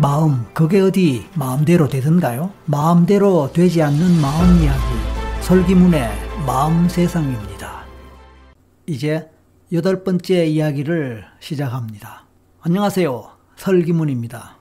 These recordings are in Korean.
마음, 그게 어디 마음대로 되던가요? 마음대로 되지 않는 마음 이야기, 설기문의 마음 세상입니다. 이제 여덟 번째 이야기를 시작합니다. 안녕하세요. 설기문입니다.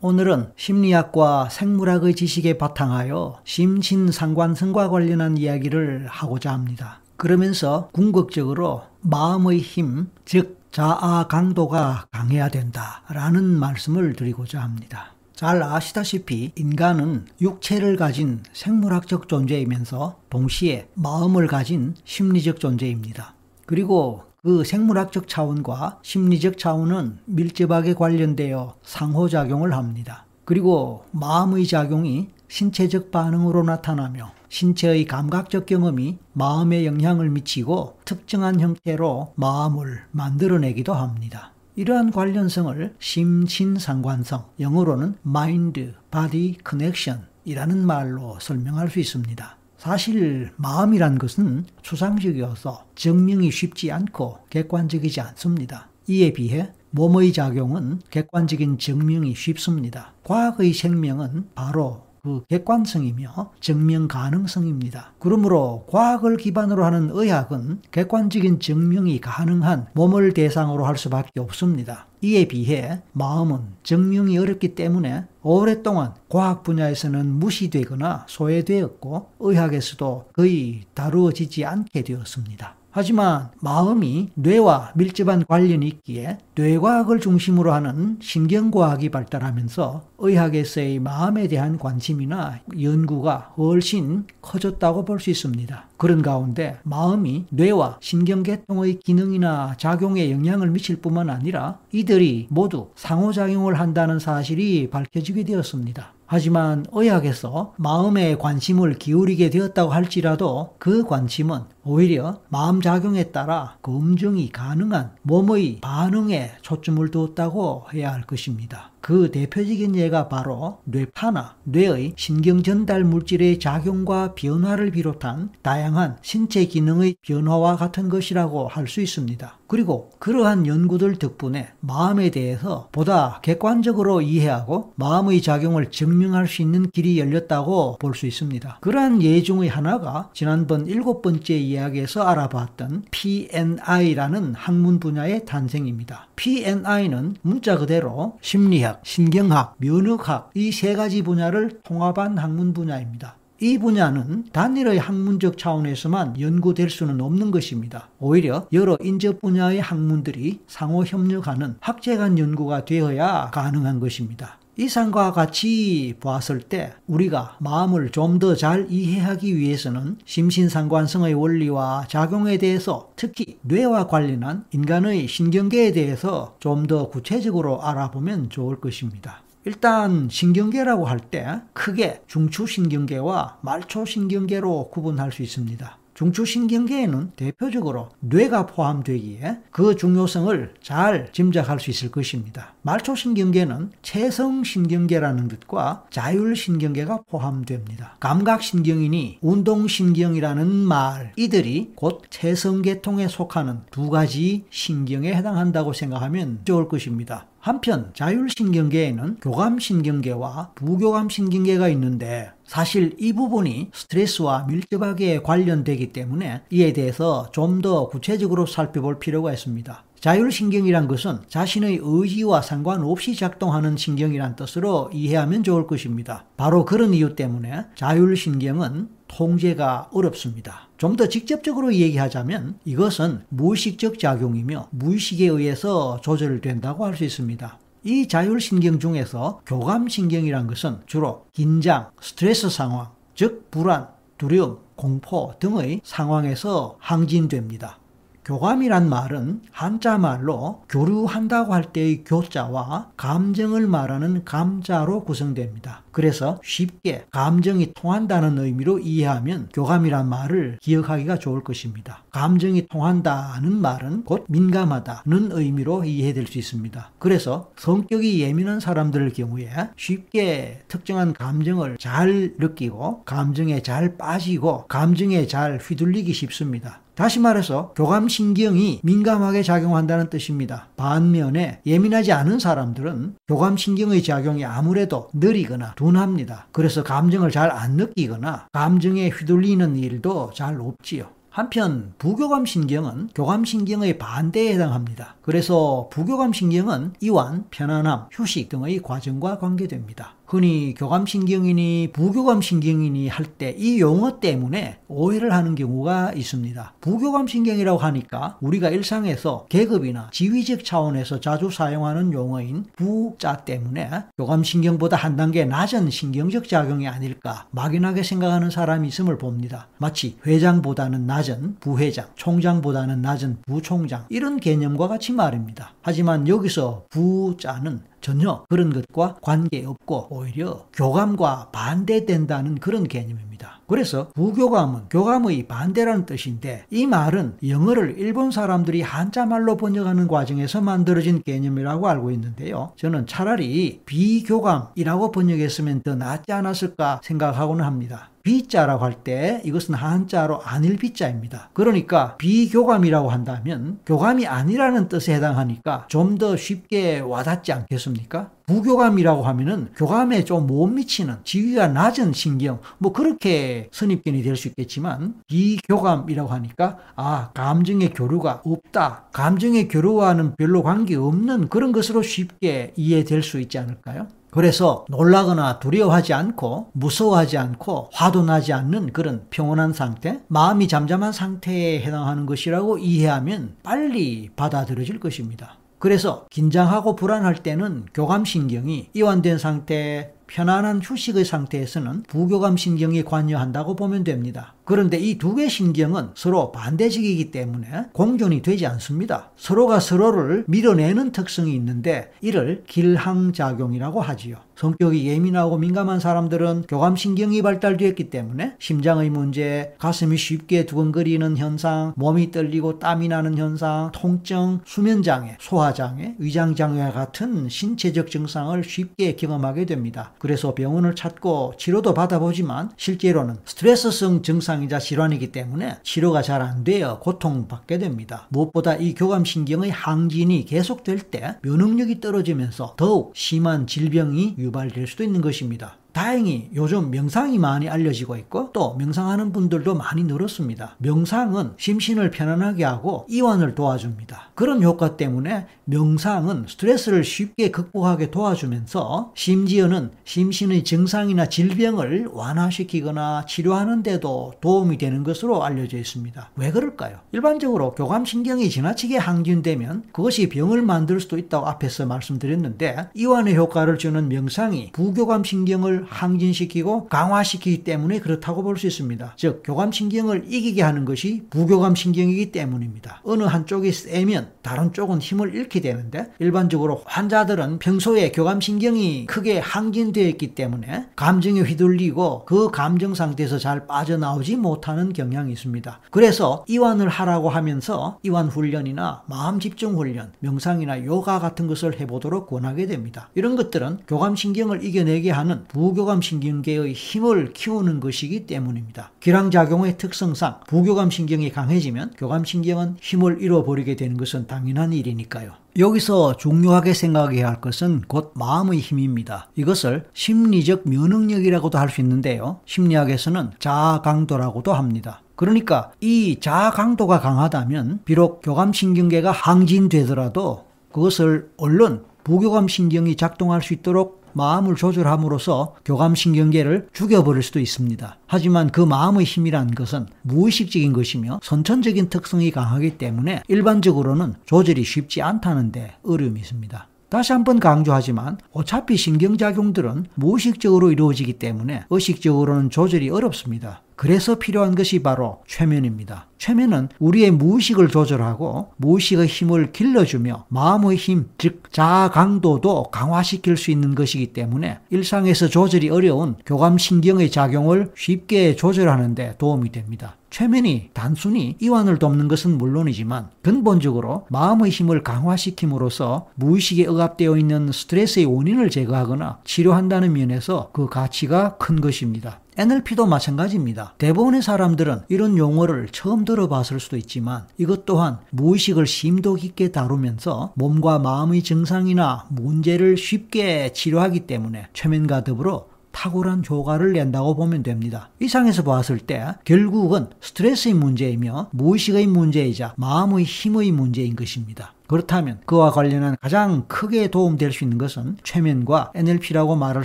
오늘은 심리학과 생물학의 지식에 바탕하여 심신상관성과 관련한 이야기를 하고자 합니다. 그러면서 궁극적으로 마음의 힘, 즉 자아 강도가 강해야 된다라는 말씀을 드리고자 합니다. 잘 아시다시피 인간은 육체를 가진 생물학적 존재이면서 동시에 마음을 가진 심리적 존재입니다. 그리고 그 생물학적 차원과 심리적 차원은 밀접하게 관련되어 상호작용을 합니다. 그리고 마음의 작용이 신체적 반응으로 나타나며 신체의 감각적 경험이 마음에 영향을 미치고 특정한 형태로 마음을 만들어내기도 합니다. 이러한 관련성을 심신상관성, 영어로는 Mind Body Connection 이라는 말로 설명할 수 있습니다. 사실 마음이란 것은 추상적이어서 증명이 쉽지 않고 객관적이지 않습니다. 이에 비해 몸의 작용은 객관적인 증명이 쉽습니다. 과학의 생명은 바로 그 객관성이며 증명 가능성입니다. 그러므로 과학을 기반으로 하는 의학은 객관적인 증명이 가능한 몸을 대상으로 할 수밖에 없습니다. 이에 비해 마음은 증명이 어렵기 때문에 오랫동안 과학 분야에서는 무시되거나 소외되었고 의학에서도 거의 다루어지지 않게 되었습니다. 하지만 마음이 뇌와 밀접한 관련이 있기에 뇌과학을 중심으로 하는 신경과학이 발달하면서 의학에서의 마음에 대한 관심이나 연구가 훨씬 커졌다고 볼 수 있습니다. 그런 가운데 마음이 뇌와 신경계통의 기능이나 작용에 영향을 미칠 뿐만 아니라 이들이 모두 상호작용을 한다는 사실이 밝혀지게 되었습니다. 하지만 의학에서 마음에 관심을 기울이게 되었다고 할지라도 그 관심은 오히려 마음 작용에 따라 검증이 가능한 몸의 반응에 초점을 두었다고 해야 할 것입니다. 그 대표적인 예가 바로 뇌파나 뇌의 신경 전달 물질의 작용과 변화를 비롯한 다양한 신체 기능의 변화와 같은 것이라고 할 수 있습니다. 그리고 그러한 연구들 덕분에 마음에 대해서 보다 객관적으로 이해하고 마음의 작용을 증명할 수 있는 길이 열렸다고 볼 수 있습니다. 그러한 예 중의 하나가 지난번 일곱 번째 이야기에서 알아봤던 PNI라는 학문 분야의 탄생입니다. PNI는 문자 그대로 심리학, 신경학, 면역학 이 세 가지 분야를 통합한 학문 분야입니다. 이 분야는 단일의 학문적 차원에서만 연구될 수는 없는 것입니다. 오히려 여러 인접 분야의 학문들이 상호 협력하는 학제 간 연구가 되어야 가능한 것입니다. 이상과 같이 보았을 때 우리가 마음을 좀 더 잘 이해하기 위해서는 심신상관성의 원리와 작용에 대해서 특히 뇌와 관련한 인간의 신경계에 대해서 좀 더 구체적으로 알아보면 좋을 것입니다. 일단 신경계라고 할 때 크게 중추신경계와 말초신경계로 구분할 수 있습니다. 중추신경계에는 대표적으로 뇌가 포함되기에 그 중요성을 잘 짐작할 수 있을 것입니다. 말초신경계는 체성신경계라는 뜻과 자율신경계가 포함됩니다. 감각신경이니 운동신경이라는 말, 이들이 곧 체성계통에 속하는 두 가지 신경에 해당한다고 생각하면 좋을 것입니다. 한편 자율신경계에는 교감신경계와 부교감신경계가 있는데 사실 이 부분이 스트레스와 밀접하게 관련되기 때문에 이에 대해서 좀 더 구체적으로 살펴볼 필요가 있습니다. 자율신경이란 것은 자신의 의지와 상관없이 작동하는 신경이란 뜻으로 이해하면 좋을 것입니다. 바로 그런 이유 때문에 자율신경은 통제가 어렵습니다. 좀 더 직접적으로 얘기하자면 이것은 무의식적 작용이며 무의식에 의해서 조절된다고 할 수 있습니다. 이 자율신경 중에서 교감신경이란 것은 주로 긴장, 스트레스 상황, 즉 불안, 두려움, 공포 등의 상황에서 항진됩니다. 교감이란 말은 한자말로 교류한다고 할 때의 교자와 감정을 말하는 감자로 구성됩니다. 그래서 쉽게 감정이 통한다는 의미로 이해하면 교감이란 말을 기억하기가 좋을 것입니다. 감정이 통한다는 말은 곧 민감하다는 의미로 이해될 수 있습니다. 그래서 성격이 예민한 사람들의 경우에 쉽게 특정한 감정을 잘 느끼고 감정에 잘 빠지고 감정에 잘 휘둘리기 쉽습니다. 다시 말해서 교감 교감신경이 민감하게 작용한다는 뜻입니다. 반면에 예민하지 않은 사람들은 교감신경의 작용이 아무래도 느리거나 둔합니다. 그래서 감정을 잘 안 느끼거나 감정에 휘둘리는 일도 잘 없지요. 한편 부교감 신경은 교감 신경의 반대에 해당합니다. 그래서 부교감 신경은 이완, 편안함, 휴식 등의 과정과 관계됩니다. 흔히 교감신경이니 부교감신경이니 할 때 이 용어 때문에 오해를 하는 경우가 있습니다. 부교감신경이라고 하니까 우리가 일상에서 계급이나 지위적 차원에서 자주 사용하는 용어인 부자 때문에 교감신경보다 한 단계 낮은 신경적 작용이 아닐까 막연하게 생각하는 사람이 있음을 봅니다. 마치 회장보다는 낮은 부회장, 총장보다는 낮은 부총장 이런 개념과 같이 말입니다. 하지만 여기서 부자는 전혀 그런 것과 관계없고 오히려 교감과 반대된다는 그런 개념입니다. 그래서 부교감은 교감의 반대라는 뜻인데 이 말은 영어를 일본 사람들이 한자말로 번역하는 과정에서 만들어진 개념이라고 알고 있는데요. 저는 차라리 비교감이라고 번역했으면 더 낫지 않았을까 생각하고는 합니다. 비자라고 할 때 이것은 한자로 아닐 비자입니다. 그러니까 비교감이라고 한다면 교감이 아니라는 뜻에 해당하니까 좀 더 쉽게 와닿지 않겠습니까? 부교감이라고 하면은 교감에 좀 못 미치는 지위가 낮은 신경 뭐 그렇게 선입견이 될 수 있겠지만 비교감이라고 하니까 아 감정의 교류가 없다 감정의 교류와는 별로 관계 없는 그런 것으로 쉽게 이해될 수 있지 않을까요? 그래서 놀라거나 두려워하지 않고 무서워하지 않고 화도 나지 않는 그런 평온한 상태, 마음이 잠잠한 상태에 해당하는 것이라고 이해하면 빨리 받아들여질 것입니다. 그래서 긴장하고 불안할 때는 교감신경이 이완된 상태, 편안한 휴식의 상태에서는 부교감 신경이 관여한다고 보면 됩니다. 그런데 이 두 개 신경은 서로 반대적이기 때문에 공존이 되지 않습니다. 서로가 서로를 밀어내는 특성이 있는데 이를 길항작용이라고 하지요. 성격이 예민하고 민감한 사람들은 교감신경이 발달되었기 때문에 심장의 문제, 가슴이 쉽게 두근거리는 현상, 몸이 떨리고 땀이 나는 현상, 통증, 수면장애, 소화장애, 위장장애와 같은 신체적 증상을 쉽게 경험하게 됩니다. 그래서 병원을 찾고 치료도 받아보지만 실제로는 스트레스성 증상이자 질환이기 때문에 치료가 잘 안 되어 고통받게 됩니다. 무엇보다 이 교감신경의 항진이 계속될 때 면역력이 떨어지면서 더욱 심한 질병이 유 발될 수도 있는 것입니다. 다행히 요즘 명상이 많이 알려지고 있고 또 명상하는 분들도 많이 늘었습니다. 명상은 심신을 편안하게 하고 이완을 도와줍니다. 그런 효과 때문에 명상은 스트레스를 쉽게 극복하게 도와주면서 심지어는 심신의 증상이나 질병을 완화시키거나 치료하는 데도 도움이 되는 것으로 알려져 있습니다. 왜 그럴까요? 일반적으로 교감신경이 지나치게 항진되면 그것이 병을 만들 수도 있다고 앞에서 말씀드렸는데 이완의 효과를 주는 명상이 부교감신경을 항진시키고 강화시키기 때문에 그렇다고 볼 수 있습니다. 즉 교감신경을 이기게 하는 것이 부교감신경이기 때문입니다. 어느 한쪽이 세면 다른 쪽은 힘을 잃게 되는데 일반적으로 환자들은 평소에 교감신경이 크게 항진되어 있기 때문에 감정에 휘둘리고 그 감정 상태에서 잘 빠져나오지 못하는 경향이 있습니다. 그래서 이완을 하라고 하면서 이완 훈련이나 마음 집중 훈련, 명상이나 요가 같은 것을 해보도록 권하게 됩니다. 이런 것들은 교감신경을 이겨내게 하는 부 부교감 신경계의 힘을 키우는 것이기 때문입니다. 기량작용의 특성상 부교감 신경이 강해지면 교감 신경은 힘을 잃어버리게 되는 것은 당연한 일이니까요. 여기서 중요하게 생각해야 할 것은 곧 마음의 힘입니다. 이것을 심리적 면역력이라고도 할 수 있는데요. 심리학에서는 자아 강도라고도 합니다. 그러니까 이 자아 강도가 강하다면 비록 교감 신경계가 항진되더라도 그것을 얼른 부교감 신경이 작동할 수 있도록 마음을 조절함으로써 교감신경계를 죽여버릴 수도 있습니다. 하지만 그 마음의 힘이란 것은 무의식적인 것이며 선천적인 특성이 강하기 때문에 일반적으로는 조절이 쉽지 않다는데 어려움이 있습니다. 다시 한번 강조하지만 어차피 신경작용들은 무의식적으로 이루어지기 때문에 의식적으로는 조절이 어렵습니다. 그래서 필요한 것이 바로 최면입니다. 최면은 우리의 무의식을 조절하고 무의식의 힘을 길러주며 마음의 힘, 즉 자아 강도도 강화시킬 수 있는 것이기 때문에 일상에서 조절이 어려운 교감신경의 작용을 쉽게 조절하는 데 도움이 됩니다. 최면이 단순히 이완을 돕는 것은 물론이지만 근본적으로 마음의 힘을 강화시킴으로써 무의식에 억압되어 있는 스트레스의 원인을 제거하거나 치료한다는 면에서 그 가치가 큰 것입니다. NLP도 마찬가지입니다. 대부분의 사람들은 이런 용어를 처음 들어봤을 수도 있지만 이것 또한 무의식을 심도 깊게 다루면서 몸과 마음의 증상이나 문제를 쉽게 치료하기 때문에 최면과 더불어 탁월한 효과를 낸다고 보면 됩니다. 이상에서 봤을 때 결국은 스트레스의 문제이며 무의식의 문제이자 마음의 힘의 문제인 것입니다. 그렇다면 그와 관련한 가장 크게 도움될 수 있는 것은 최면과 NLP라고 말할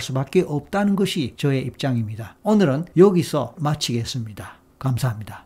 수밖에 없다는 것이 저의 입장입니다. 오늘은 여기서 마치겠습니다. 감사합니다.